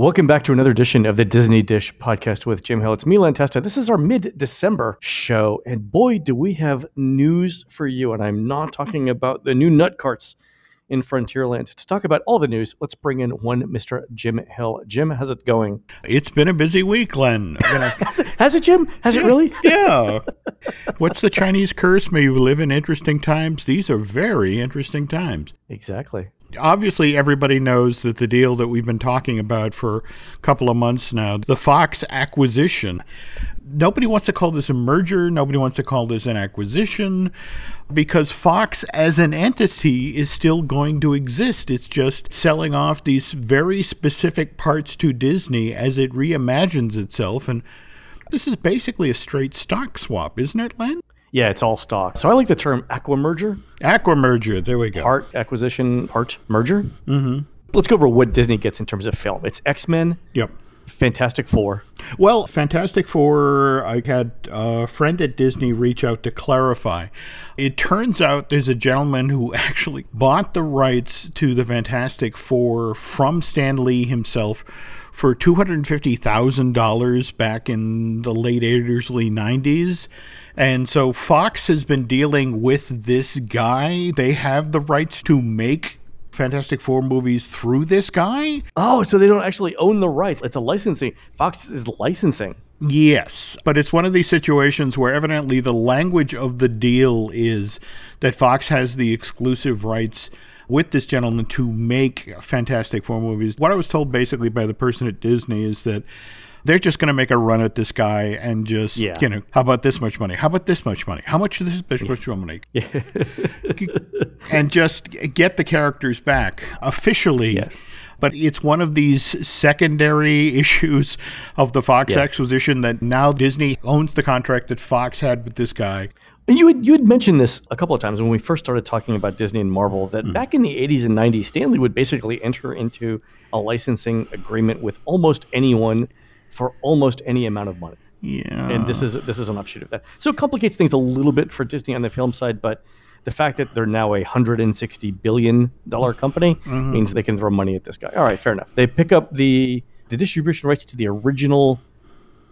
Welcome back to another edition of the Disney Dish podcast with Jim Hill. It's me, Len Testa. This is our mid December show. And boy, do we have news for you. And I'm not talking about the new nut carts in Frontierland. To talk about all the news, let's bring in one Mr. Jim Hill. Jim, how's it going? It's been a busy week, Len. has, it, has it, Jim? Has yeah, it really? yeah. What's the Chinese curse? May you live in interesting times. These are very interesting times. Exactly obviously everybody knows that the deal that we've been talking about for a couple of months now, the Fox acquisition, nobody wants to call this a merger, nobody wants to call this an acquisition because Fox as an entity is still going to exist. It's just selling off these very specific parts to Disney as it reimagines itself and this is basically a straight stock swap, isn't it, Len? Yeah, it's all stock. So I like the term aqua merger. Aqua merger. There we go. Part acquisition, part merger. Mm-hmm. Let's go over what Disney gets in terms of film. It's X Men. Yep. Fantastic Four. Well, Fantastic Four, I had a friend at Disney reach out to clarify. It turns out there's a gentleman who actually bought the rights to the Fantastic Four from Stan Lee himself for $250,000 back in the late 80s, early 90s. And so Fox has been dealing with this guy. They have the rights to make Fantastic Four movies through this guy. Oh, so they don't actually own the rights. It's a licensing. Fox is licensing. Yes, but it's one of these situations where evidently the language of the deal is that Fox has the exclusive rights with this gentleman to make Fantastic Four movies. What I was told basically by the person at Disney is that they're just going to make a run at this guy and just, yeah. you know, how about this much money? How about this much money? How much is this much money? Yeah. and just get the characters back officially. Yeah. But it's one of these secondary issues of the Fox yeah. acquisition that now Disney owns the contract that Fox had with this guy. And you had, you had mentioned this a couple of times when we first started talking about Disney and Marvel that mm. back in the 80s and 90s, Stan Lee would basically enter into a licensing agreement with almost anyone for almost any amount of money. Yeah. And this is this is an offshoot of that. So it complicates things a little bit for Disney on the film side, but the fact that they're now a hundred and sixty billion dollar company mm-hmm. means they can throw money at this guy. All right, fair enough. They pick up the the distribution rights to the original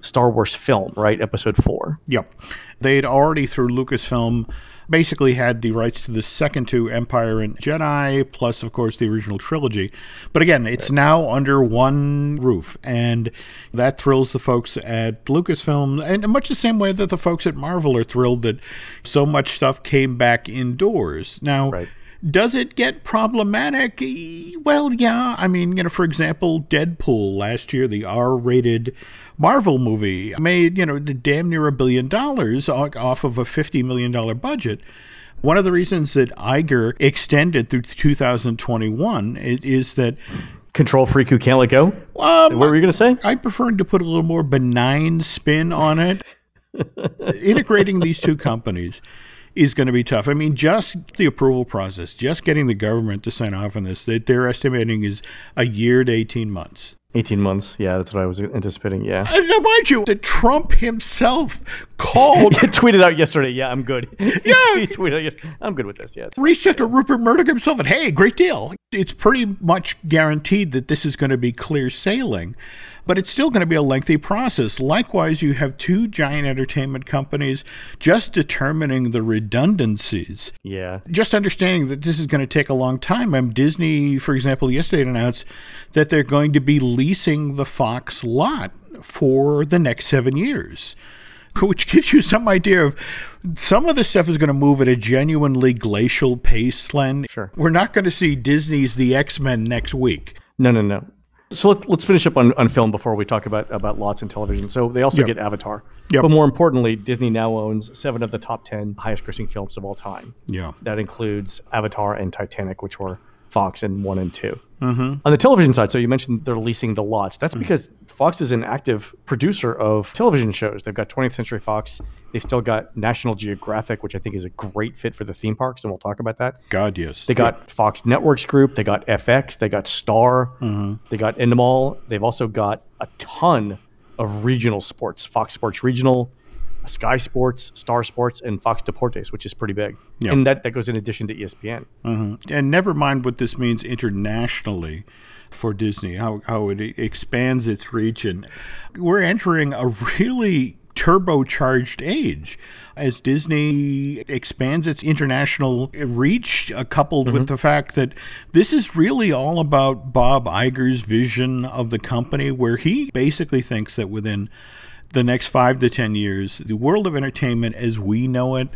Star Wars film, right? Episode four. Yep. They'd already through Lucasfilm basically had the rights to the second two Empire and Jedi, plus, of course, the original trilogy. But again, it's right. now under one roof, and that thrills the folks at Lucasfilm, and much the same way that the folks at Marvel are thrilled that so much stuff came back indoors. Now, right. Does it get problematic? Well, yeah. I mean, you know, for example, Deadpool last year, the R rated Marvel movie made, you know, damn near a billion dollars off of a $50 million budget. One of the reasons that Iger extended through 2021 is that control freak who can't let go. Um, what were you going to say? I prefer to put a little more benign spin on it. Integrating these two companies is going to be tough. I mean, just the approval process, just getting the government to sign off on this, that they're estimating is a year to 18 months. 18 months. Yeah, that's what I was anticipating. Yeah. And now, mind you, that Trump himself called. tweeted out yesterday. Yeah, I'm good. Yeah. he tweeted out, I'm good with this. Yeah. Reached out to Rupert Murdoch himself and, hey, great deal. It's pretty much guaranteed that this is going to be clear sailing but it's still going to be a lengthy process. Likewise, you have two giant entertainment companies just determining the redundancies. Yeah. Just understanding that this is going to take a long time. Um, Disney, for example, yesterday announced that they're going to be leasing the Fox lot for the next seven years which gives you some idea of some of this stuff is going to move at a genuinely glacial pace, Len. Sure. We're not going to see Disney's The X Men next week. No, no, no. So let, us finish up on, on film before we talk about, about lots in television. So they also yep. get Avatar. Yep. But more importantly, Disney now owns seven of the top 10 highest grossing films of all time. Yeah. That includes Avatar and Titanic, which were Fox in one and 2 mm-hmm. On the television side, so you mentioned they're leasing the lots. That's mm-hmm. because Fox is an active producer of television shows. They've got 20th Century Fox. They've still got National Geographic, which I think is a great fit for the theme parks, and we'll talk about that. God, yes. They got yeah. Fox Networks Group. They got FX. They got Star. Mm-hmm. They got Endemol. They've also got a ton of regional sports. Fox Sports Regional, Sky Sports, Star Sports, and Fox Deportes, which is pretty big. Yep. And that, that goes in addition to ESPN. Mm-hmm. And never mind what this means internationally. for Disney, how, how it expands its reach. And we're entering a really turbocharged age as Disney expands its international reach, uh, coupled with the fact that this is really all about Bob Iger's vision of the company, where he basically thinks that within the next five to 10 years, the world of entertainment as we know it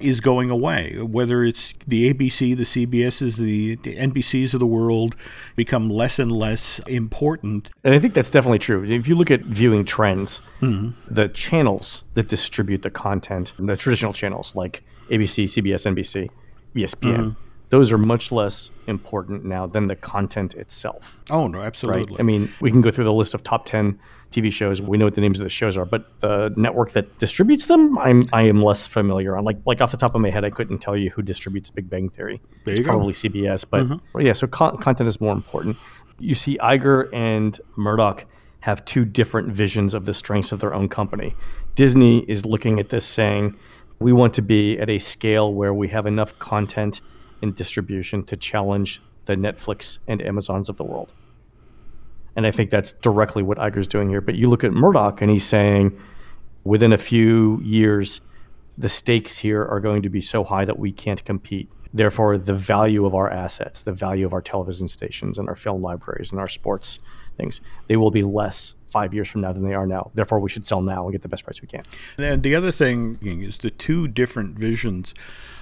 is going away. Whether it's the ABC, the CBSs, the, the NBCs of the world become less and less important. And I think that's definitely true. If you look at viewing trends, mm-hmm. the channels that distribute the content, the traditional channels like ABC, CBS, NBC, ESPN, mm-hmm. Those are much less important now than the content itself. Oh, no, Right? absolutely. I mean, we can go through the list of top 10 TV shows. We know what the names of the shows are, but the network that distributes them, I'm I am less familiar on. Like like off the top of my head, I couldn't tell you who distributes Big Bang Theory. There it's you go. probably CBS, but mm-hmm. well, yeah. So con- content is more important. You see, Iger and Murdoch have two different visions of the strengths of their own company. Disney is looking at this saying, we want to be at a scale where we have enough content and distribution to challenge the Netflix and Amazons of the world. And I think that's directly what Iger's doing here. But you look at Murdoch and he's saying within a few years, the stakes here are going to be so high that we can't compete. Therefore, the value of our assets, the value of our television stations and our film libraries and our sports things, they will be less five years from now than they are now. Therefore, we should sell now and get the best price we can. And the other thing is the two different visions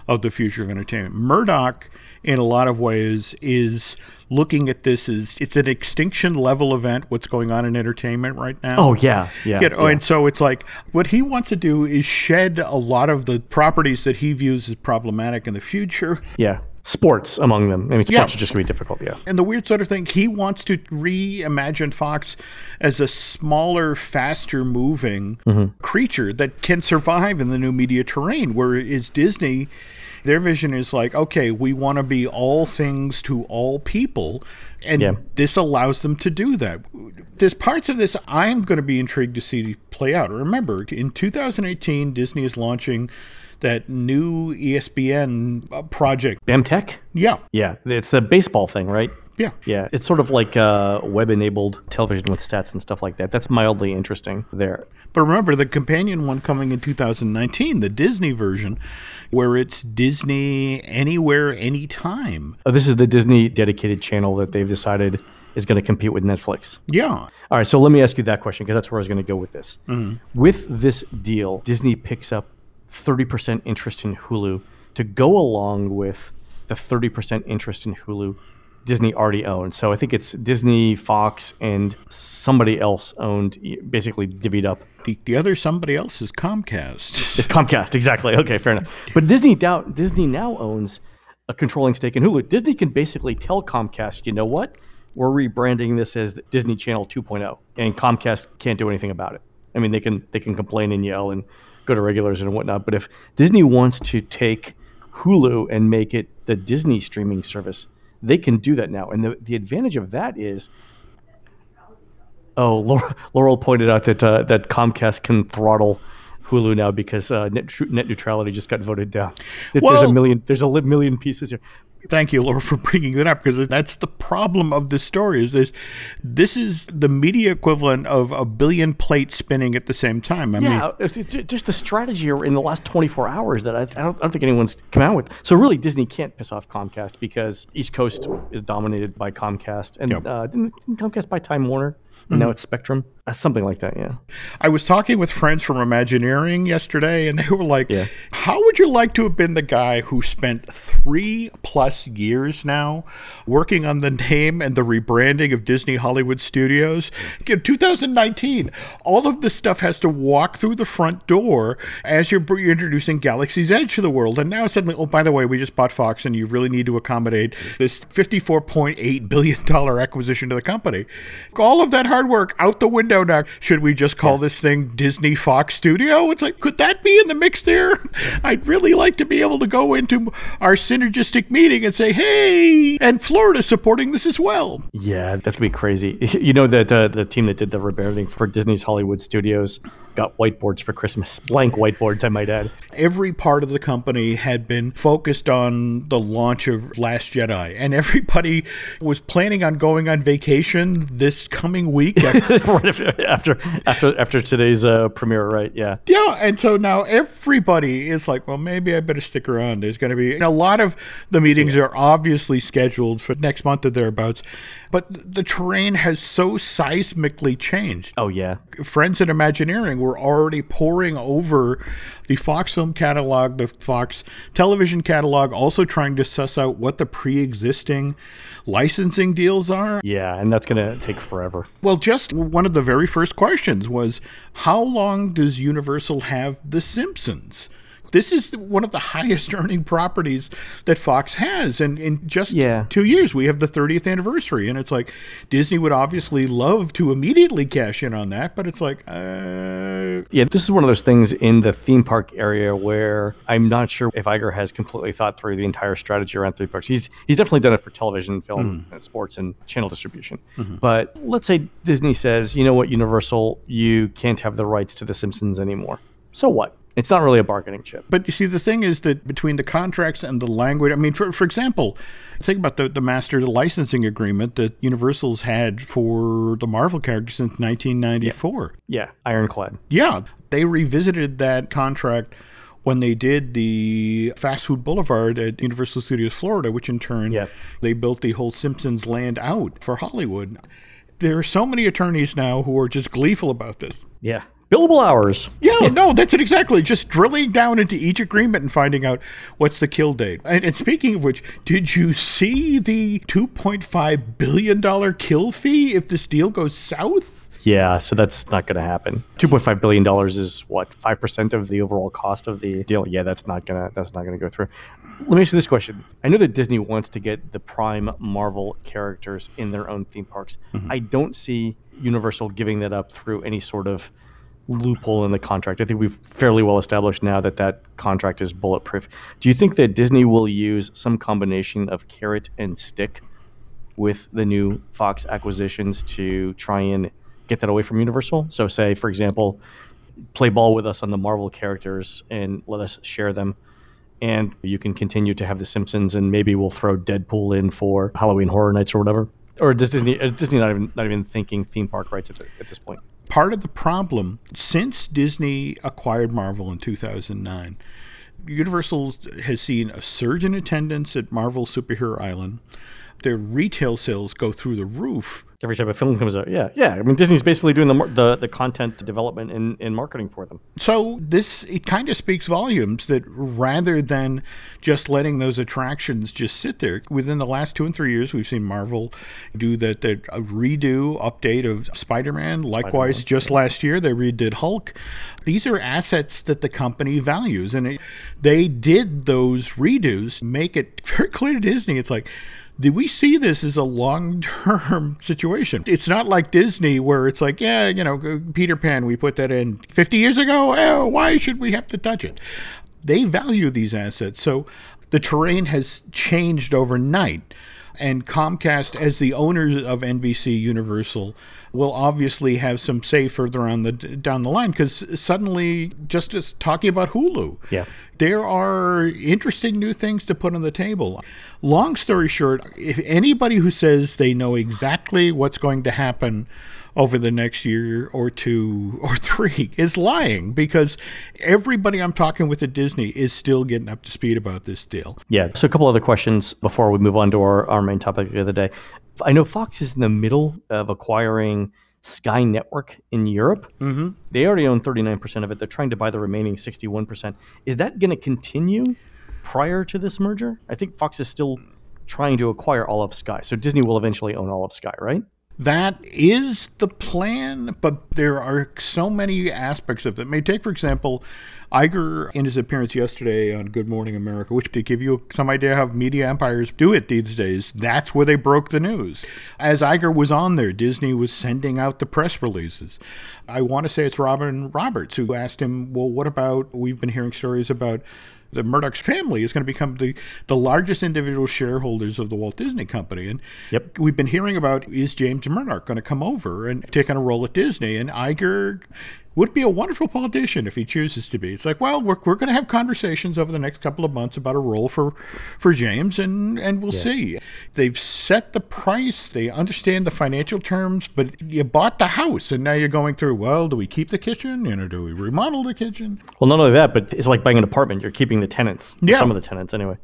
of the future of entertainment. Murdoch, in a lot of ways, is looking at this as it's an extinction level event. What's going on in entertainment right now? Oh yeah, yeah. You know, yeah. and so it's like what he wants to do is shed a lot of the properties that he views as problematic in the future. yeah. Sports among them. I mean, sports Yeah. are just going to be difficult. Yeah. And the weird sort of thing, he wants to reimagine Fox as a smaller, faster moving mm-hmm. creature that can survive in the new media terrain. Whereas Disney, their vision is like, okay, we want to be all things to all people. And Yeah. this allows them to do that. There's parts of this I'm going to be intrigued to see play out. Remember, in 2018, Disney is launching that new ESPN project. BAMTech. Yeah. Yeah, it's the baseball thing, right? Yeah. Yeah, it's sort of like uh, web-enabled television with stats and stuff like that. That's mildly interesting there. But remember, the companion one coming in 2019, the Disney version, where it's Disney anywhere, anytime. Oh, this is the Disney dedicated channel that they've decided is going to compete with Netflix. Yeah. All right, so let me ask you that question because that's where I was going to go with this. With this deal, Disney picks up 30% interest in Hulu to go along with the 30% interest in Hulu Disney already owned. So I think it's Disney, Fox, and somebody else owned, basically divvied up. The, the other somebody else is Comcast. It's Comcast, exactly. Okay, fair enough. But Disney now, Disney now owns a controlling stake in Hulu. Disney can basically tell Comcast, you know what? We're rebranding this as Disney Channel 2.0, and Comcast can't do anything about it. I mean, they can they can complain and yell and go to regulars and whatnot. But if Disney wants to take Hulu and make it the Disney streaming service, they can do that now. And the, the advantage of that is Oh, Laurel, pointed out that uh, that Comcast can throttle Hulu now because uh, net, tru- net neutrality just got voted down. There's Well- a million there's a li- million pieces here. Thank you, Laura, for bringing that up because that's the problem of this story. Is this this is the media equivalent of a billion plates spinning at the same time? I mean, Yeah, it's just the strategy in the last 24 hours that I, I, don't, I don't think anyone's come out with. So really, Disney can't piss off Comcast because East Coast is dominated by Comcast, and Yep. Uh, didn't, didn't Comcast buy Time Warner? And now it's Spectrum, uh, something like that. Yeah. I was talking with friends from Imagineering yesterday, and they were like, Yeah. How would you like to have been the guy who spent three plus years now working on the name and the rebranding of Disney Hollywood Studios? In 2019, all of this stuff has to walk through the front door as you're you're introducing Galaxy's Edge to the world. And now suddenly, oh, by the way, we just bought Fox, and you really need to accommodate this $54.8 billion acquisition to the company. All of that hard work out the window now. Should we just call this thing Disney Fox Studio? It's like, could that be in the mix there? I'd really like to be able to go into our synergistic meeting and say, hey, and Florida supporting this as well. Yeah, that's gonna be crazy. You know that uh, the team that did the rebranding for Disney's Hollywood Studios got whiteboards for Christmas. Blank whiteboards, I might add. Every part of the company had been focused on the launch of Last Jedi, and everybody was planning on going on vacation this coming week. right after after after today's uh, premiere, right? Yeah. Yeah, and so now everybody is like, well, maybe I better stick around. There's going to be a lot of the meetings yeah. are obviously scheduled for next month or thereabouts, but the terrain has so seismically changed. Oh yeah, friends at Imagineering were already poring over the Fox film catalog, the Fox television catalog, also trying to suss out what the pre-existing licensing deals are. Yeah, and that's going to take forever. Well, just one of the very first questions was how long does Universal have The Simpsons? This is one of the highest earning properties that Fox has. And in just yeah. two years, we have the 30th anniversary. And it's like Disney would obviously love to immediately cash in on that, but it's like, uh... yeah, this is one of those things in the theme park area where I'm not sure if Iger has completely thought through the entire strategy around theme parks. He's he's definitely done it for television, film, mm. and sports, and channel distribution. Mm-hmm. But let's say Disney says, you know what, Universal, you can't have the rights to The Simpsons anymore. So what? It's not really a bargaining chip. But you see, the thing is that between the contracts and the language, I mean, for, for example, think about the, the master licensing agreement that Universal's had for the Marvel characters since 1994. Yeah, yeah. ironclad. Yeah, they revisited that contract when they did the Fast Food Boulevard at Universal Studios Florida, which in turn they built the whole Simpsons land out for Hollywood. There are so many attorneys now who are just gleeful about this. Yeah billable hours. Yeah, no, that's it exactly. Just drilling down into each agreement and finding out what's the kill date. And, and speaking of which, did you see the $2.5 billion kill fee if this deal goes south? Yeah, so that's not going to happen. Two point five billion dollars is what five percent of the overall cost of the deal. Yeah, that's not gonna that's not gonna go through. Let me ask you this question: I know that Disney wants to get the prime Marvel characters in their own theme parks. Mm-hmm. I don't see Universal giving that up through any sort of loophole in the contract. I think we've fairly well established now that that contract is bulletproof. Do you think that Disney will use some combination of carrot and stick with the new Fox acquisitions to try and get that away from Universal? So, say, for example, play ball with us on the Marvel characters and let us share them. And you can continue to have The Simpsons, and maybe we'll throw Deadpool in for Halloween Horror Nights or whatever. Or does Disney? Is Disney not even not even thinking theme park rights at, the, at this point? Part of the problem since Disney acquired Marvel in 2009. Universal has seen a surge in attendance at Marvel Superhero Island. Their retail sales go through the roof every time a film comes out. Yeah, yeah. I mean, Disney's basically doing the the, the content development and, and marketing for them. So this it kind of speaks volumes that rather than just letting those attractions just sit there, within the last two and three years, we've seen Marvel do that the uh, redo update of Spider-Man. Likewise, Spider-Man, just last year they redid Hulk. These are assets that the company values, and it, they did those redos make it very clear to Disney. It's like do we see this as a long term situation? It's not like Disney where it's like, yeah, you know, Peter Pan, we put that in 50 years ago. Oh, why should we have to touch it? They value these assets. So the terrain has changed overnight. And Comcast, as the owners of NBC Universal, will obviously have some say further on the down the line because suddenly, just as talking about Hulu, yeah, there are interesting new things to put on the table. Long story short, if anybody who says they know exactly what's going to happen over the next year or two or three is lying because everybody I'm talking with at Disney is still getting up to speed about this deal. Yeah. So, a couple other questions before we move on to our, our main topic of the day. I know Fox is in the middle of acquiring Sky Network in Europe. Mm-hmm. They already own 39% of it. They're trying to buy the remaining 61%. Is that going to continue prior to this merger? I think Fox is still trying to acquire all of Sky. So Disney will eventually own all of Sky, right? That is the plan, but there are so many aspects of it. May take, for example, Iger in his appearance yesterday on Good Morning America, which to give you some idea how media empires do it these days, that's where they broke the news. As Iger was on there, Disney was sending out the press releases. I want to say it's Robin Roberts who asked him, Well, what about? We've been hearing stories about the Murdoch's family is going to become the, the largest individual shareholders of the Walt Disney Company. And yep. we've been hearing about is James Murdoch going to come over and take on a role at Disney? And Iger would be a wonderful politician if he chooses to be. It's like, well, we're, we're going to have conversations over the next couple of months about a role for, for James, and, and we'll yeah. see. They've set the price, they understand the financial terms, but you bought the house, and now you're going through, well, do we keep the kitchen? You know, do we remodel the kitchen? Well, not only that, but it's like buying an apartment. You're keeping the tenants, yeah. some of the tenants anyway.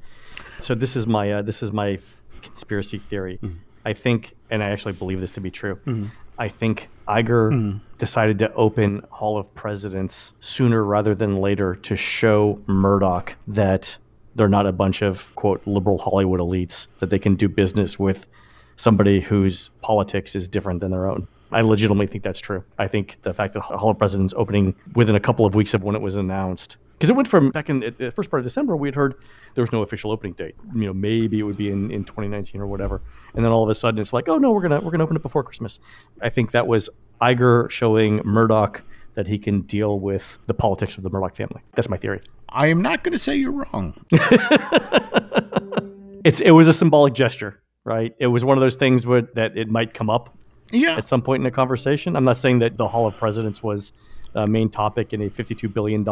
So this is my uh, this is my conspiracy theory. Mm. I think, and I actually believe this to be true. Mm. I think Iger mm. decided to open Hall of Presidents sooner rather than later to show Murdoch that they're not a bunch of quote liberal Hollywood elites that they can do business with somebody whose politics is different than their own. I legitimately think that's true. I think the fact that Hall of Presidents opening within a couple of weeks of when it was announced because it went from back in the first part of December, we had heard there was no official opening date. You know, maybe it would be in, in 2019 or whatever, and then all of a sudden it's like, oh no, we're gonna we're gonna open it before Christmas. I think that was Iger showing Murdoch that he can deal with the politics of the Murdoch family. That's my theory. I am not going to say you're wrong. it's it was a symbolic gesture, right? It was one of those things where that it might come up yeah. at some point in a conversation. I'm not saying that the Hall of Presidents was uh, main topic in a $52 billion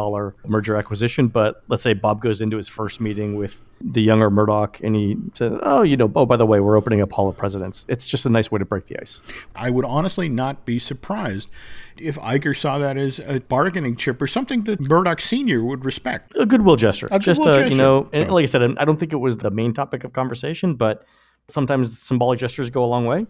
merger acquisition. But let's say Bob goes into his first meeting with the younger Murdoch and he says, Oh, you know, oh, by the way, we're opening up Hall of Presidents. It's just a nice way to break the ice. I would honestly not be surprised if Iger saw that as a bargaining chip or something that Murdoch Sr. would respect. A goodwill gesture. A just, goodwill uh, gesture. you know, and like I said, I don't think it was the main topic of conversation, but sometimes symbolic gestures go a long way.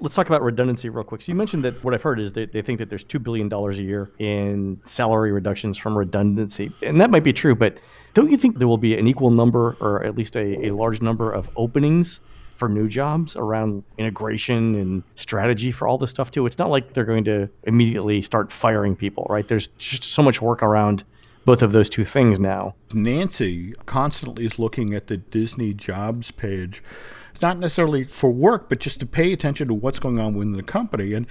Let's talk about redundancy real quick. So you mentioned that what I've heard is that they think that there's $2 billion a year in salary reductions from redundancy. And that might be true, but don't you think there will be an equal number or at least a, a large number of openings for new jobs around integration and strategy for all this stuff too? It's not like they're going to immediately start firing people, right? There's just so much work around both of those two things now. Nancy constantly is looking at the Disney jobs page not necessarily for work, but just to pay attention to what's going on within the company. And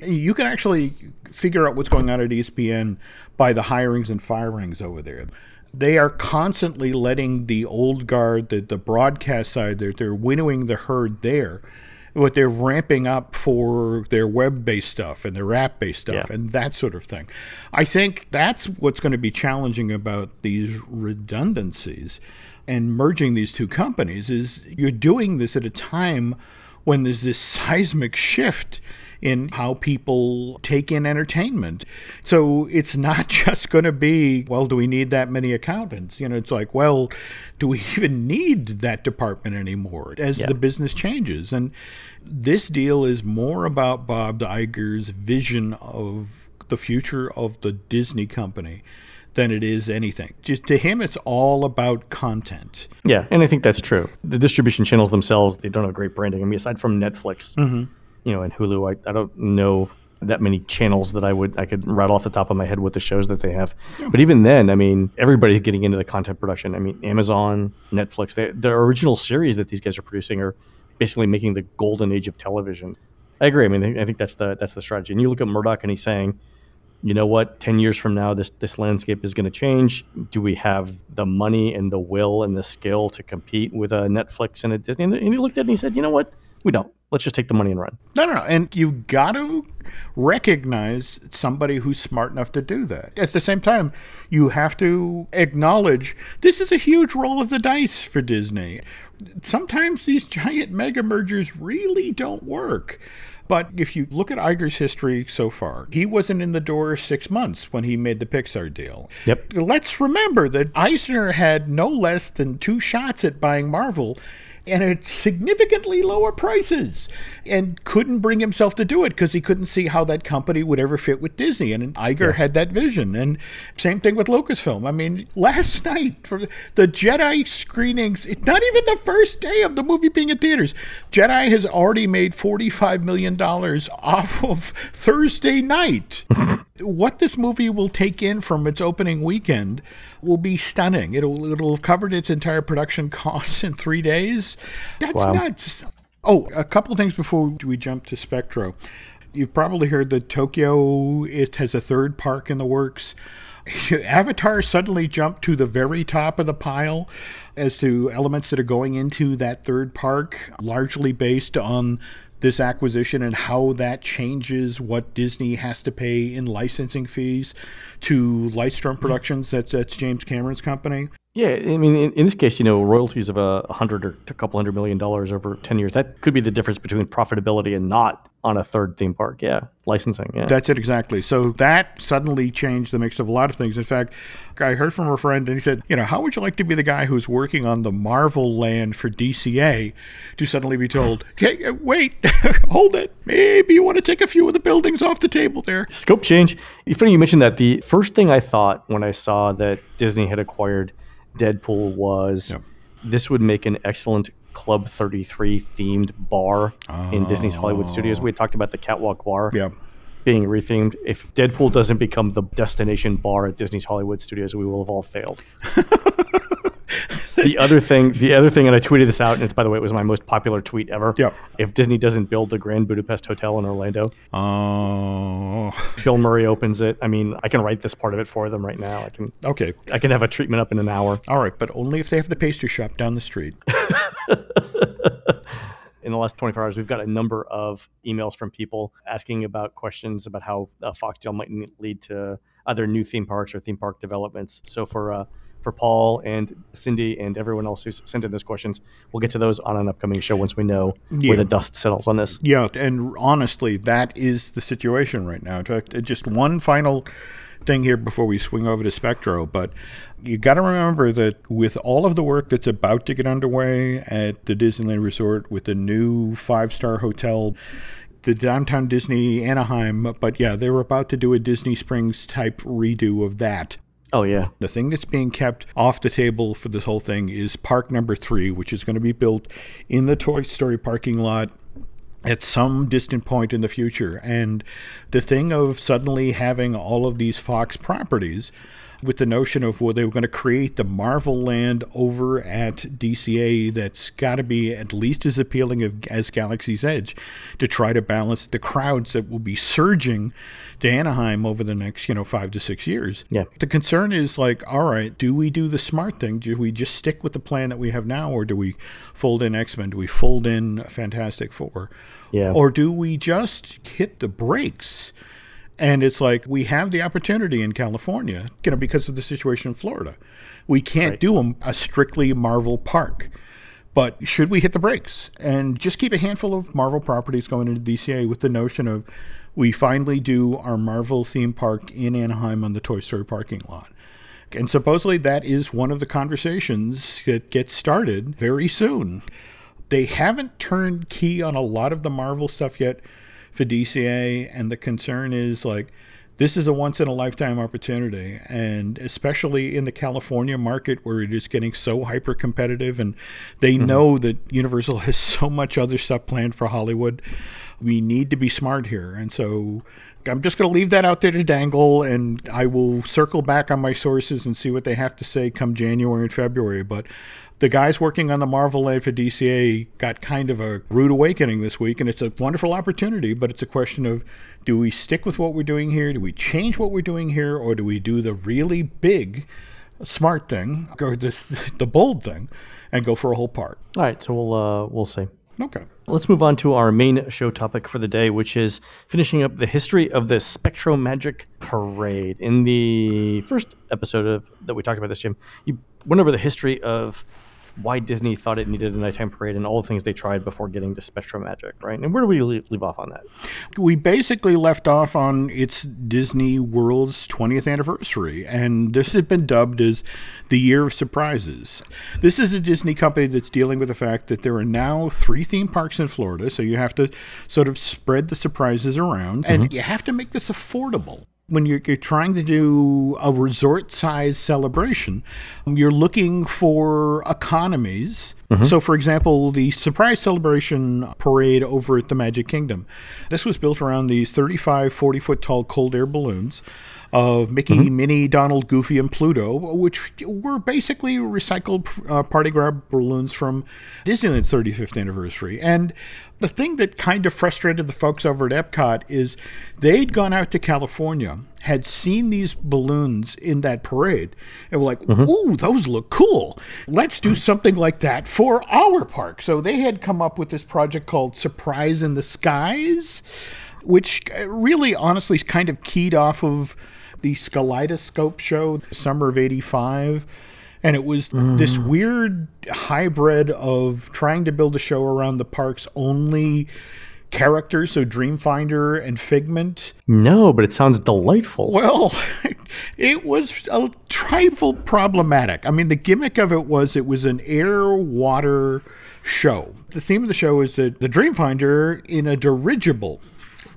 you can actually figure out what's going on at ESPN by the hirings and firings over there. They are constantly letting the old guard, the, the broadcast side, they're, they're winnowing the herd there what they're ramping up for their web-based stuff and their app-based stuff yeah. and that sort of thing. I think that's what's going to be challenging about these redundancies and merging these two companies is you're doing this at a time when there's this seismic shift in how people take in entertainment. So it's not just going to be, well, do we need that many accountants? You know, it's like, well, do we even need that department anymore as yeah. the business changes? And this deal is more about Bob Iger's vision of the future of the Disney company than it is anything. Just to him, it's all about content. Yeah, and I think that's true. The distribution channels themselves, they don't have great branding. I mean, aside from Netflix, mm-hmm. you know, and Hulu, I, I don't know that many channels that I would I could rattle off the top of my head with the shows that they have. Yeah. But even then, I mean, everybody's getting into the content production. I mean, Amazon, Netflix, they, the original series that these guys are producing are basically making the golden age of television. I agree. I mean, I think that's the that's the strategy. And you look at Murdoch, and he's saying you know what, 10 years from now, this, this landscape is going to change. Do we have the money and the will and the skill to compete with a Netflix and a Disney? And he looked at it and he said, you know what, we don't. Let's just take the money and run. No, no, no. And you've got to recognize somebody who's smart enough to do that. At the same time, you have to acknowledge this is a huge roll of the dice for Disney. Sometimes these giant mega mergers really don't work. But if you look at Iger's history so far, he wasn't in the door six months when he made the Pixar deal. Yep. Let's remember that Eisner had no less than two shots at buying Marvel and at significantly lower prices and couldn't bring himself to do it because he couldn't see how that company would ever fit with Disney. And Iger yeah. had that vision. And same thing with Lucasfilm. I mean, last night for the Jedi screenings, not even the first day of the movie being in theaters, Jedi has already made $45 million off of Thursday night. what this movie will take in from its opening weekend will be stunning. It'll it'll have covered its entire production costs in three days. That's wow. nuts. Oh, a couple things before we jump to Spectro. You've probably heard that Tokyo it has a third park in the works. Avatar suddenly jumped to the very top of the pile as to elements that are going into that third park, largely based on this acquisition and how that changes what Disney has to pay in licensing fees to Lightstorm mm-hmm. Productions. That's that's James Cameron's company. Yeah, I mean, in, in this case, you know, royalties of a hundred or a couple hundred million dollars over ten years. That could be the difference between profitability and not on a third theme park. Yeah, licensing. Yeah, That's it exactly. So that suddenly changed the mix of a lot of things. In fact, I heard from a friend and he said, you know, how would you like to be the guy who's working on the Marvel land for DCA to suddenly be told, okay, uh, wait, hold it. Maybe you want to take a few of the buildings off the table there. scope change. Funny you mentioned that. The first thing I thought when I saw that Disney had acquired Deadpool was this would make an excellent Club 33 themed bar in Disney's Hollywood Studios. We talked about the Catwalk Bar Yeah. being rethemed. If Deadpool doesn't become the destination bar at Disney's Hollywood Studios, we will have all failed. the other thing, the other thing, and I tweeted this out, and it's, by the way, it was my most popular tweet ever. Yep. If Disney doesn't build the Grand Budapest Hotel in Orlando, Oh, Bill Murray opens it. I mean, I can write this part of it for them right now. I can, okay. I can have a treatment up in an hour. All right, but only if they have the pastry shop down the street. in the last 24 hours, we've got a number of emails from people asking about questions about how uh, Fox deal might lead to either new theme parks or theme park developments. So for uh, for Paul and Cindy and everyone else who's sent in those questions, we'll get to those on an upcoming show once we know Yeah. where the dust settles on this. Yeah, and honestly, that is the situation right now. Just one final thing here before we swing over to Spectro, but you got to remember that with all of the work that's about to get underway at the Disneyland Resort with the new five star hotel, the downtown Disney Anaheim, but yeah, they were about to do a Disney Springs type redo of that. Oh yeah, The thing that's being kept off the table for this whole thing is park number three, which is going to be built in the Toy Story parking lot at some distant point in the future. And the thing of suddenly having all of these Fox properties with the notion of well, they were going to create the Marvel land over at DCA that's got to be at least as appealing as Galaxy's Edge to try to balance the crowds that will be surging to Anaheim over the next, you know, five to six years. Yeah. The concern is like, all right, do we do the smart thing? Do we just stick with the plan that we have now, or do we fold in X Men? Do we fold in Fantastic Four? yeah. Or do we just hit the brakes? And it's like we have the opportunity in California, you know, because of the situation in Florida. We can't do a, a strictly Marvel park. But should we hit the brakes and just keep a handful of Marvel properties going into DCA with the notion of we finally do our Marvel theme park in Anaheim on the Toy Story parking lot? And supposedly that is one of the conversations that gets started very soon. They haven't turned key on a lot of the Marvel stuff yet for DCA, and the concern is like this is a once in a lifetime opportunity, and especially in the California market where it is getting so hyper competitive, and they mm-hmm. know that Universal has so much other stuff planned for Hollywood. We need to be smart here, and so I'm just going to leave that out there to dangle, and I will circle back on my sources and see what they have to say come January and February. But the guys working on the Marvel for DCA got kind of a rude awakening this week, and it's a wonderful opportunity, but it's a question of do we stick with what we're doing here? Do we change what we're doing here? Or do we do the really big, smart thing, or the, the bold thing, and go for a whole part? All right, so we'll uh, we'll see. Okay. Let's move on to our main show topic for the day, which is finishing up the history of the SpectroMagic Parade. In the first episode of that we talked about this, Jim, you went over the history of why Disney thought it needed a nighttime parade and all the things they tried before getting to SpectroMagic, right? And where do we leave, leave off on that? we basically left off on its Disney World's 20th anniversary, and this has been dubbed as the year of surprises. This is a Disney company that's dealing with the fact that there are now three theme parks in Florida, so you have to sort of spread the surprises around, and mm-hmm. you have to make this affordable. When you're, you're trying to do a resort size celebration, you're looking for economies. So, for example, the surprise celebration parade over at the Magic Kingdom, this was built around these 35, 40 foot tall cold air balloons. of Mickey, Minnie, Donald, Goofy, and Pluto, which were basically recycled uh, Party Gras balloons from Disneyland's 35th anniversary. And the thing that kind of frustrated the folks over at Epcot is they'd gone out to California, had seen these balloons in that parade, and were like, ooh, those look cool. Let's do something like that for our park. So they had come up with this project called Surprise in the Skies, which uh, really honestly is kind of keyed off of the SkyleidoScope show, summer of 85 and it was this mm. weird hybrid of trying to build a show around the park's only characters, so Dreamfinder and Figment. No, but it sounds delightful. Well, it was a trifle problematic. I mean, the gimmick of it was it was an air water show. The theme of the show is that the Dreamfinder in a dirigible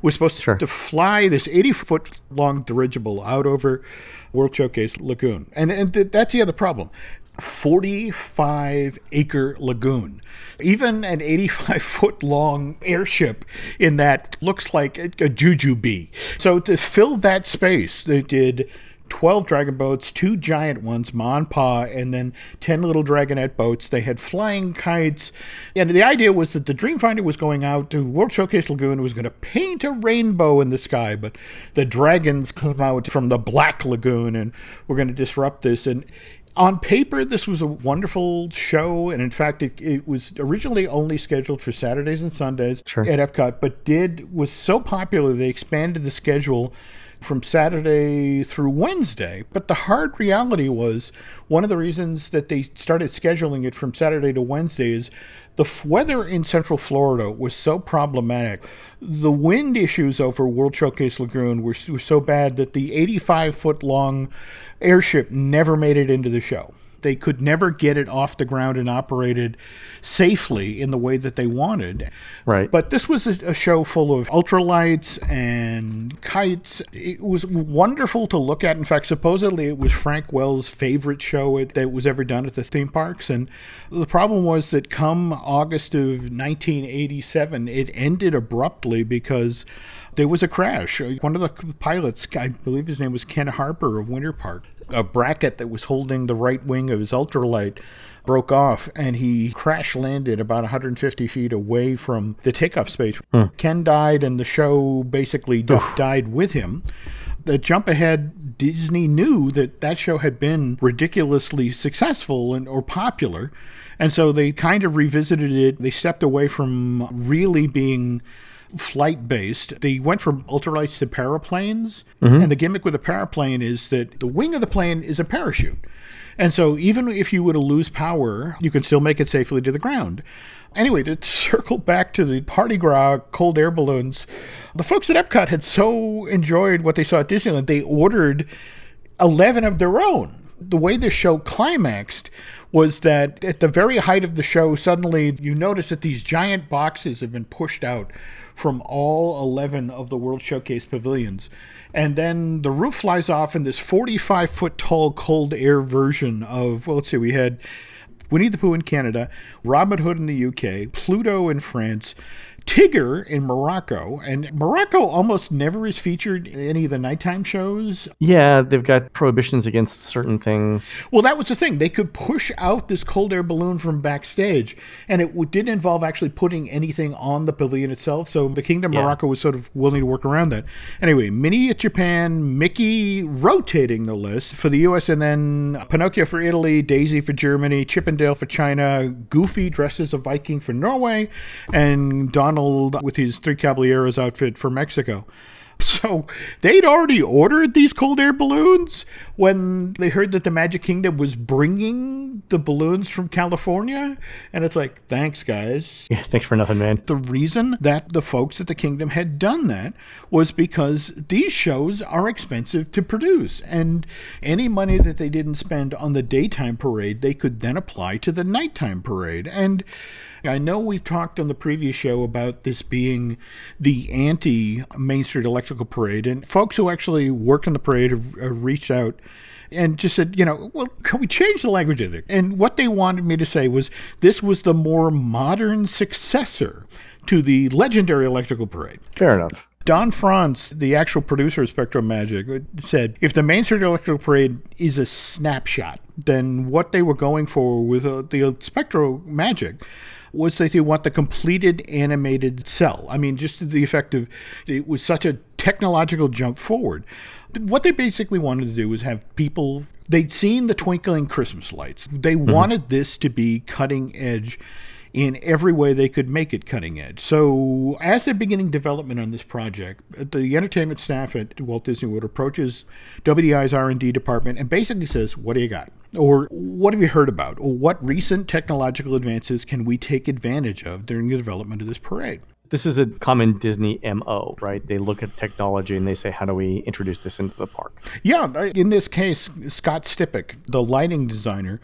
was supposed Sure. to fly this 80 foot long dirigible out over World Showcase Lagoon. And, and th- that's the other problem 45 acre lagoon. Even an 85 foot long airship in that looks like a, a juju bee. So to fill that space, they did 12 dragon boats, two giant ones, Ma and Pa, and then 10 little dragonette boats. They had flying kites. And the idea was that the Dreamfinder was going out to World Showcase Lagoon and was going to paint a rainbow in the sky, but the dragons come out from the Black Lagoon and we're going to disrupt this. And on paper, this was a wonderful show, and in fact, it, it was originally only scheduled for Saturdays and Sundays Sure. at Epcot, but did was so popular they expanded the schedule from Saturday through Wednesday. But the hard reality was one of the reasons that they started scheduling it from Saturday to Wednesday is the f- weather in Central Florida was so problematic. The wind issues over World Showcase Lagoon were, were so bad that the 85 foot long airship never made it into the show. They could never get it off the ground and operated safely in the way that they wanted. Right. But this was a, a show full of ultralights and kites. It was wonderful to look at. In fact, supposedly it was Frank Wells' favorite show it- that was ever done at the theme parks. And the problem was that come August of 1987, it ended abruptly because there was a crash. One of the pilots, I believe his name was Ken Harper of Winter Park, a bracket that was holding the right wing of his ultralight broke off and he crash landed about 150 feet away from the takeoff space. Hmm. Ken died and the show basically di- died with him. The jump ahead, Disney knew that that show had been ridiculously successful and or popular, and so they kind of revisited it. They stepped away from really being flight based. They went from ultralights to paraplanes, mm-hmm. and the gimmick with a paraplane is that the wing of the plane is a parachute. And so even if you were to lose power, you can still make it safely to the ground. Anyway, to circle back to the Party Gras cold air balloons, the folks at Epcot had so enjoyed what they saw at Disneyland, they ordered 11 of their own. The way the show climaxed was that at the very height of the show, suddenly you notice that these giant boxes have been pushed out from all 11 of the World Showcase pavilions. And then the roof flies off, in this 45 foot tall cold air version of, well, let's see, we had Winnie the Pooh in Canada, Robin Hood in the UK, Pluto in France, Tigger in Morocco, and Morocco almost never is featured in any of the nighttime shows. Yeah, they've got prohibitions against certain things. Well, that was the thing. They could push out this cold air balloon from backstage, and it didn't involve actually putting anything on the pavilion itself. So the Kingdom Yeah. Morocco was sort of willing to work around that. Anyway, Minnie at Japan, Mickey rotating the list for the U.S., and then Pinocchio for Italy, Daisy for Germany, Chip 'n Dale for China, Goofy dresses a Viking for Norway, and Donald with his Three Caballeros outfit for Mexico. So they'd already ordered these cold air balloons when they heard that the Magic Kingdom was bringing the balloons from California. And it's like, thanks, guys. Yeah, thanks for nothing, man. The reason that the folks at the Kingdom had done that was because these shows are expensive to produce. And any money that they didn't spend on the daytime parade, they could then apply to the nighttime parade. And I know we've talked on the previous show about this being the anti Main Street Electrical Parade, and folks who actually work in the parade have, have reached out and just said, you know, well, can we change the language of it? And what they wanted me to say was this was the more modern successor to the legendary Electrical Parade. Fair enough. Don Franz, the actual producer of SpectroMagic, said if the Main Street Electrical Parade is a snapshot, then what they were going for with uh, the SpectroMagic was that they want the completed animated cell. I mean, just the effect of it was such a technological jump forward. What they basically wanted to do was have people, they'd seen the twinkling Christmas lights. They mm-hmm. wanted this to be cutting edge in every way they could make it cutting edge. So, as they're beginning development on this project, the entertainment staff at Walt Disney World approaches WDI's R&D department and basically says, "What do you got?" Or what have you heard about? Or what recent technological advances can we take advantage of during the development of this parade? This is a common Disney MO, right? They look at technology and they say, how do we introduce this into the park? Yeah, in this case, Scott Stipek, the lighting designer,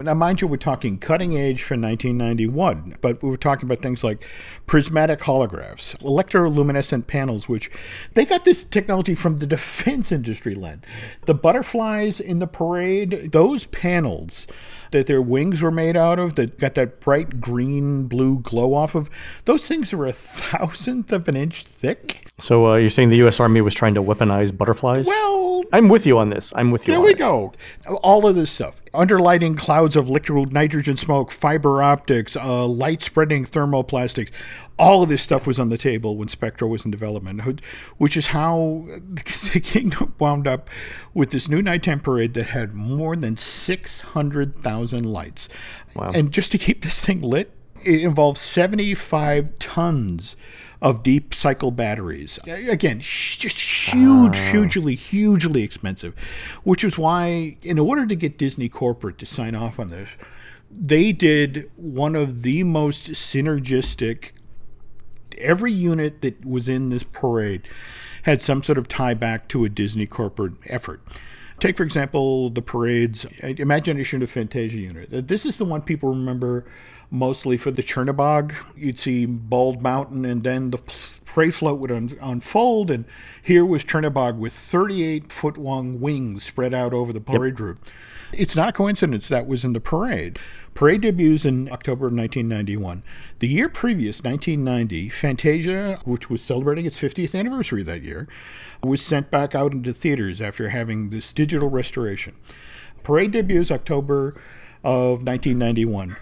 now, mind you, we're talking cutting edge for 1991, but we were talking about things like prismatic holographs, electroluminescent panels, which they got this technology from the defense industry, Len. The butterflies in the parade, those panels that their wings were made out of that got that bright green blue glow off of those things are a thousandth of an inch thick so uh, you're saying the u.s army was trying to weaponize butterflies well i'm with you on this i'm with you there we it. go all of this stuff underlighting clouds of liquid nitrogen smoke fiber optics uh, light spreading thermoplastics all of this stuff was on the table when Spectro was in development, which is how the kingdom wound up with this new nighttime parade that had more than 600,000 lights. Wow. And just to keep this thing lit, it involved 75 tons of deep cycle batteries. Again, just huge, hugely, hugely expensive, which is why, in order to get Disney corporate to sign off on this, they did one of the most synergistic every unit that was in this parade had some sort of tie back to a Disney corporate effort. Take, for example, the parade's Imagination of Fantasia unit. This is the one people remember mostly for the Chernobog. You'd see Bald Mountain, and then the prey float would un- unfold, and here was Chernobog with 38 foot long wings spread out over the parade yep. route. It's not coincidence that was in the parade. Parade debuts in October of 1991. The year previous, 1990, Fantasia, which was celebrating its 50th anniversary that year, was sent back out into theaters after having this digital restoration. Parade debuts October of 1991.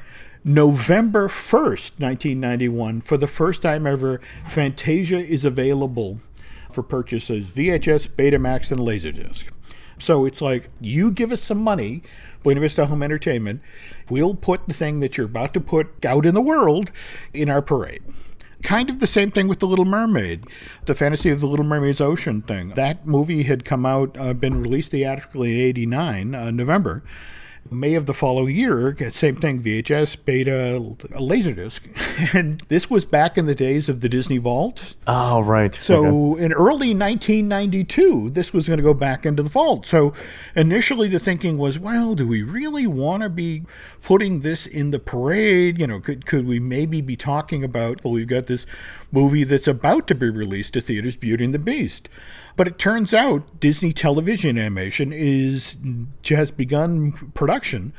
November 1st, 1991, for the first time ever, Fantasia is available for purchase as VHS, Betamax, and Laserdisc. So it's like, you give us some money, Buena Vista Home Entertainment, we'll put the thing that you're about to put out in the world in our parade. Kind of the same thing with The Little Mermaid, the Fantasy of the Little Mermaid's Ocean thing. That movie had come out, uh, been released theatrically in 89, uh, November. May of the following year, same thing, VHS, beta, Laserdisc. And this was back in the days of the Disney Vault. Oh, right. So okay. in early 1992, this was going to go back into the vault. So initially the thinking was, well, do we really want to be putting this in the parade? You know, could, could we maybe be talking about, well, we've got this movie that's about to be released to theaters, Beauty and the Beast. But it turns out Disney Television Animation is has begun production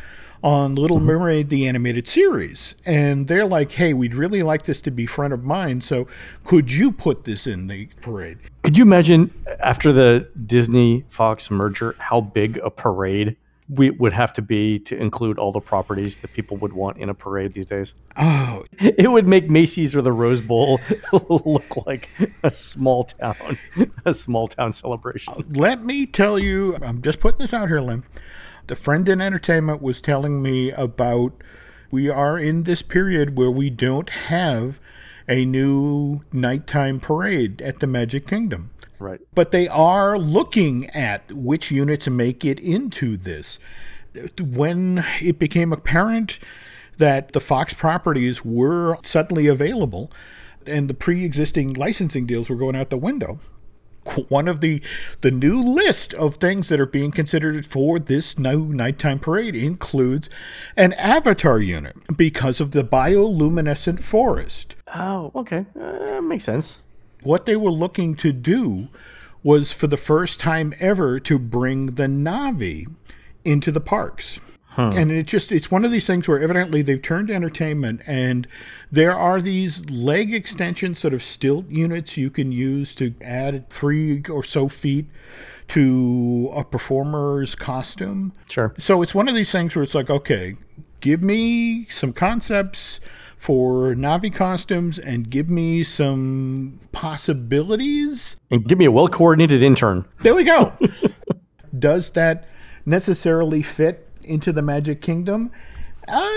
on Little mm-hmm. Mermaid the animated series, and they're like, "Hey, we'd really like this to be front of mind. So, could you put this in the parade?" Could you imagine after the Disney Fox merger how big a parade we would have to be to include all the properties that people would want in a parade these days. Oh, it would make Macy's or the Rose Bowl look like a small town, a small town celebration. Uh, let me tell you, I'm just putting this out here, Len. The friend in entertainment was telling me about we are in this period where we don't have a new nighttime parade at the Magic Kingdom. Right. But they are looking at which units make it into this. When it became apparent that the Fox properties were suddenly available and the pre existing licensing deals were going out the window, one of the the new list of things that are being considered for this new nighttime parade includes an avatar unit because of the bioluminescent forest. Oh, okay, uh, makes sense what they were looking to do was for the first time ever to bring the Na'vi into the parks. And it just it's one of these things where evidently they've turned to entertainment and there are these leg extension sort of stilt units you can use to add three or so feet to a performer's costume. Sure. So it's one of these things where it's like, okay, give me some concepts for Na'vi costumes and give me some possibilities. And give me a well coordinated intern. There we go. Does that necessarily fit into the Magic Kingdom? Uh,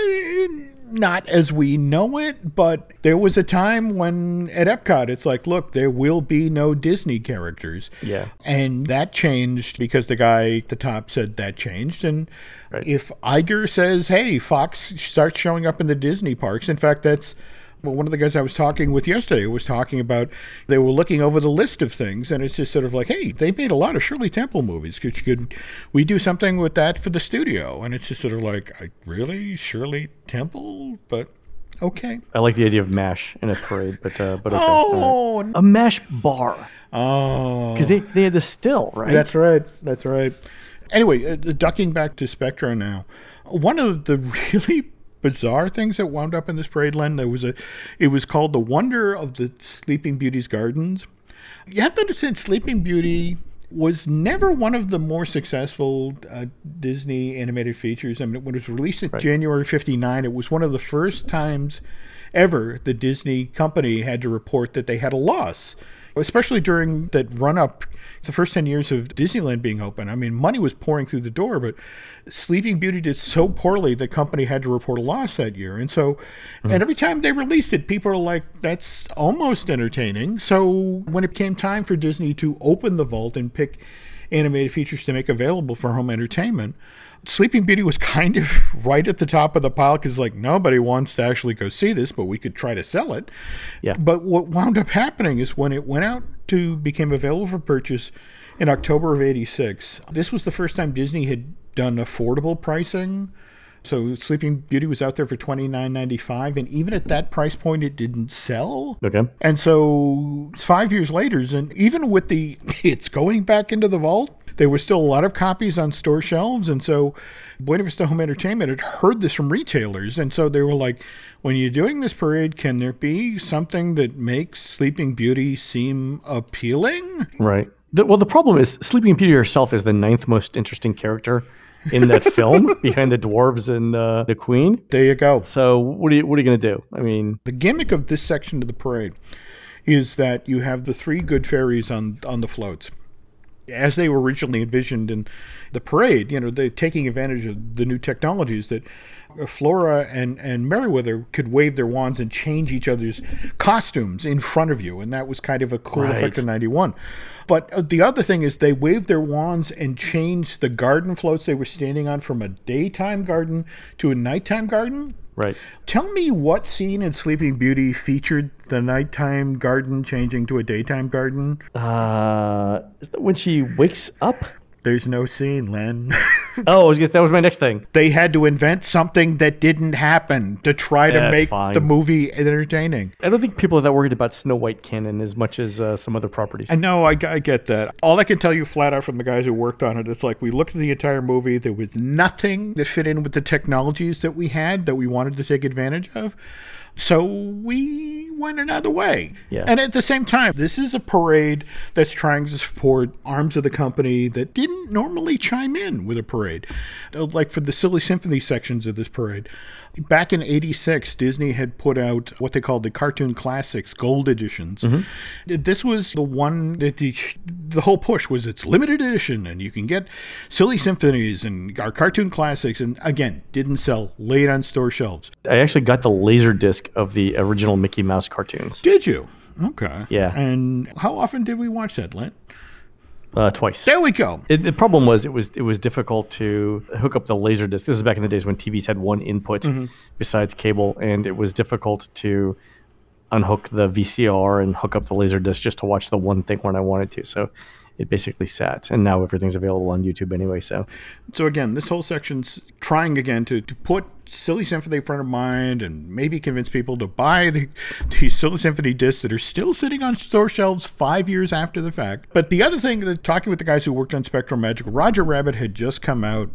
not as we know it, but there was a time when at Epcot it's like, look, there will be no Disney characters. Yeah. And that changed because the guy at the top said that changed. And Right. if Iger says, hey, Fox starts showing up in the Disney parks, in fact, that's well, one of the guys I was talking with yesterday was talking about they were looking over the list of things, and it's just sort of like, hey, they made a lot of Shirley Temple movies. Could, could we do something with that for the studio? And it's just sort of like, I, really, Shirley Temple? But okay. I like the idea of MASH in a parade, but uh, but okay. all right. Oh, A MASH bar. oh, Because they, they had the still, right? That's right. That's right. Anyway, uh, ducking back to Spectro now, one of the really bizarre things that wound up in this parade, Len, there was a, it was called the Wonder of the Sleeping Beauty's Gardens. You have to understand, Sleeping Beauty was never one of the more successful uh, Disney animated features. I mean, when it was released in January '59, it was one of the first times ever the Disney company had to report that they had a loss, especially during that run up. The first 10 years of Disneyland being open, I mean, money was pouring through the door, but Sleeping Beauty did so poorly, the company had to report a loss that year. And so, mm-hmm. and every time they released it, people are like, that's almost entertaining. So, when it came time for Disney to open the vault and pick animated features to make available for home entertainment, Sleeping Beauty was kind of right at the top of the pile because, like, nobody wants to actually go see this, but we could try to sell it. Yeah. But what wound up happening is when it went out to became available for purchase in October of '86, this was the first time Disney had done affordable pricing. So Sleeping Beauty was out there for twenty nine ninety five, and even at that price point, it didn't sell. Okay. And so it's five years later, and even with the it's going back into the vault, there were still a lot of copies on store shelves. And so Buena Vista Home Entertainment had heard this from retailers. And so they were like, when you're doing this parade, can there be something that makes Sleeping Beauty seem appealing? Right. The, well, the problem is Sleeping Beauty herself is the ninth most interesting character in that film, behind the dwarves and uh, the queen. There you go. So what are you what are you gonna do? I mean, The gimmick of this section of the parade is that you have the three good fairies on on the floats. As they were originally envisioned in the parade, you know, they're taking advantage of the new technologies that Flora and, and Merryweather could wave their wands and change each other's costumes in front of you. And that was kind of a cool Right. effect in 91. But uh, the other thing is they waved their wands and changed the garden floats they were standing on from a daytime garden to a nighttime garden. Right. Tell me what scene in Sleeping Beauty featured the nighttime garden changing to a daytime garden? Uh, is that when she wakes up? There's no scene, Len. Oh, I was gonna, that was my next thing. they had to invent something that didn't happen to try to make fine. the movie entertaining. I don't think people are that worried about Snow White canon as much as uh, some other properties. I know, I, I get that. All I can tell you flat out from the guys who worked on it, it's like we looked at the entire movie. There was nothing that fit in with the technologies that we had that we wanted to take advantage of. So we went another way. Yeah. And at the same time, this is a parade that's trying to support arms of the company that didn't normally chime in with a parade. Uh, Like for the Silly Symphony sections of this parade. Back in 86, Disney had put out what they called the Cartoon Classics Gold Editions. Mm-hmm. This was the one that the, the whole push was it's limited edition and you can get Silly Symphonies and our Cartoon Classics. And again, didn't sell, laid on store shelves. I actually got the laser disc of the original Mickey Mouse cartoons Did you? Okay. Yeah. And how often did we watch that, Len? Uh, twice. There we go. It, the problem was it was it was difficult to hook up the laser disc. This is back in the days when TVs had one input besides cable, and it was difficult to unhook the VCR and hook up the laser disc just to watch the one thing when I wanted to. So it basically sat, and now everything's available on YouTube anyway. So So again, this whole section's trying again to, to put Silly Symphony front of mind and maybe convince people to buy the, the Silly Symphony discs that are still sitting on store shelves five years after the fact. But the other thing that talking with the guys who worked on SpectroMagic, Roger Rabbit had just come out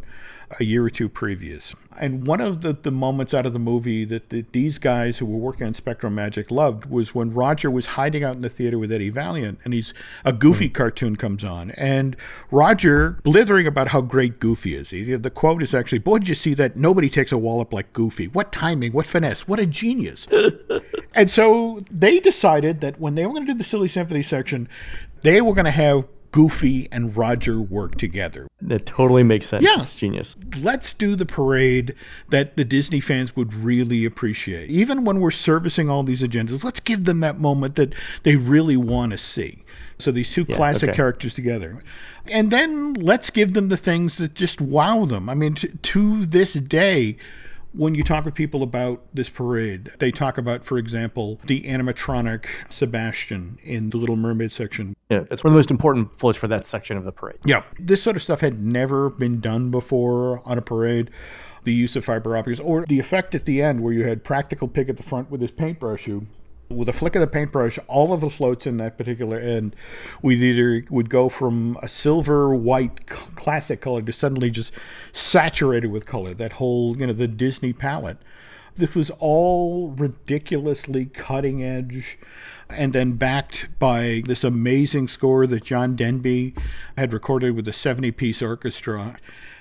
a year or two previous. And one of the, the moments out of the movie that the, these guys who were working on SpectroMagic loved was when Roger was hiding out in the theater with Eddie Valiant and he's a Goofy mm. cartoon comes on. And Roger blithering about how great Goofy is. He, the quote is actually, Boy, did you see that? Nobody takes a wallop like Goofy. What timing, what finesse, what a genius. and so they decided that when they were going to do the Silly Symphony section, they were going to have Goofy and Roger work together. That totally makes sense. Yeah. It's genius. Let's do the parade that the Disney fans would really appreciate. Even when we're servicing all these agendas, let's give them that moment that they really want to see. So these two yeah, classic okay. characters together. And then let's give them the things that just wow them. I mean, t- to this day, when you talk with people about this parade, they talk about, for example, the animatronic Sebastian in the Little Mermaid section. Yeah, it's one of the most important floats for that section of the parade. Yeah. This sort of stuff had never been done before on a parade. The use of fiber optics, or the effect at the end where you had Practical Pig at the front with his paintbrush, you with a flick of the paintbrush, all of the floats in that particular end, we either would go from a silver white classic color to suddenly just saturated with color. That whole, you know, the Disney palette. This was all ridiculously cutting edge and then backed by this amazing score that John Debney had recorded with a 70 piece orchestra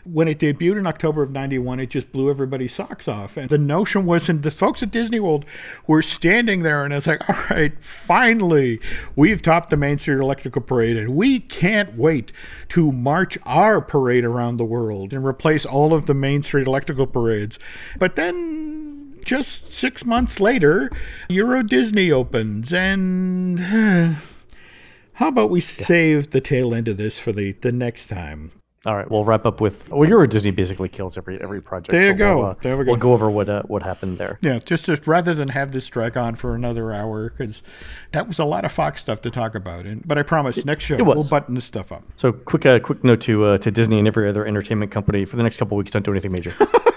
when it debuted in October of 91, it just blew everybody's socks off. And the notion was, and the folks at Disney World were standing there, and it's like, all right, finally, we've topped the Main Street Electrical Parade, and we can't wait to march our parade around the world and replace all of the Main Street Electrical Parades. But then just six months later, Euro Disney opens, and how about we save the tail end of this for the, the next time? All right, we'll wrap up with well, Euro Disney basically kills every every project. There you go. We'll, uh, there we go. We'll go over what uh, what happened there. Yeah, just to, rather than have this drag on for another hour because that was a lot of Fox stuff to talk about. And but I promise next show we'll button this stuff up. So quick uh, quick note to uh, to Disney and every other entertainment company for the next couple weeks, don't do anything major.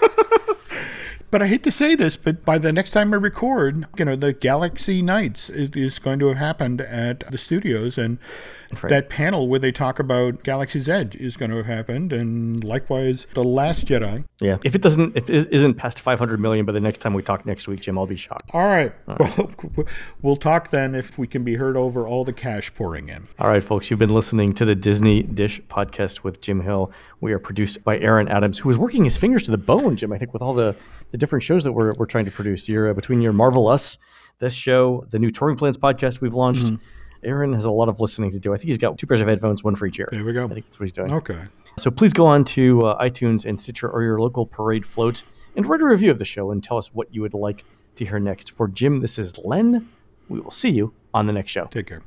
But I hate to say this, but by the next time I record, you know, the Galactic Nights is going to have happened at the studios, and right. that panel where they talk about Galaxy's Edge is going to have happened, and likewise, The Last Jedi. Yeah, if it doesn't, if it isn't past 500 million by the next time we talk next week, Jim, I'll be shocked. All right, all right. Well, we'll talk then if we can be heard over all the cash pouring in. All right, folks, you've been listening to the Disney Dish podcast with Jim Hill. We are produced by Aaron Adams, who is working his fingers to the bone, Jim. I think with all the the different shows that we're, we're trying to produce. You're uh, between your Marvel Us, this show, the new Touring Plans podcast we've launched. Mm-hmm. Aaron has a lot of listening to do. I think he's got two pairs of headphones, one for each ear. There we go. I think that's what he's doing. Okay. So please go on to uh, iTunes and Stitcher or your local parade float and write a review of the show and tell us what you would like to hear next. For Jim, this is Len. We will see you on the next show. Take care.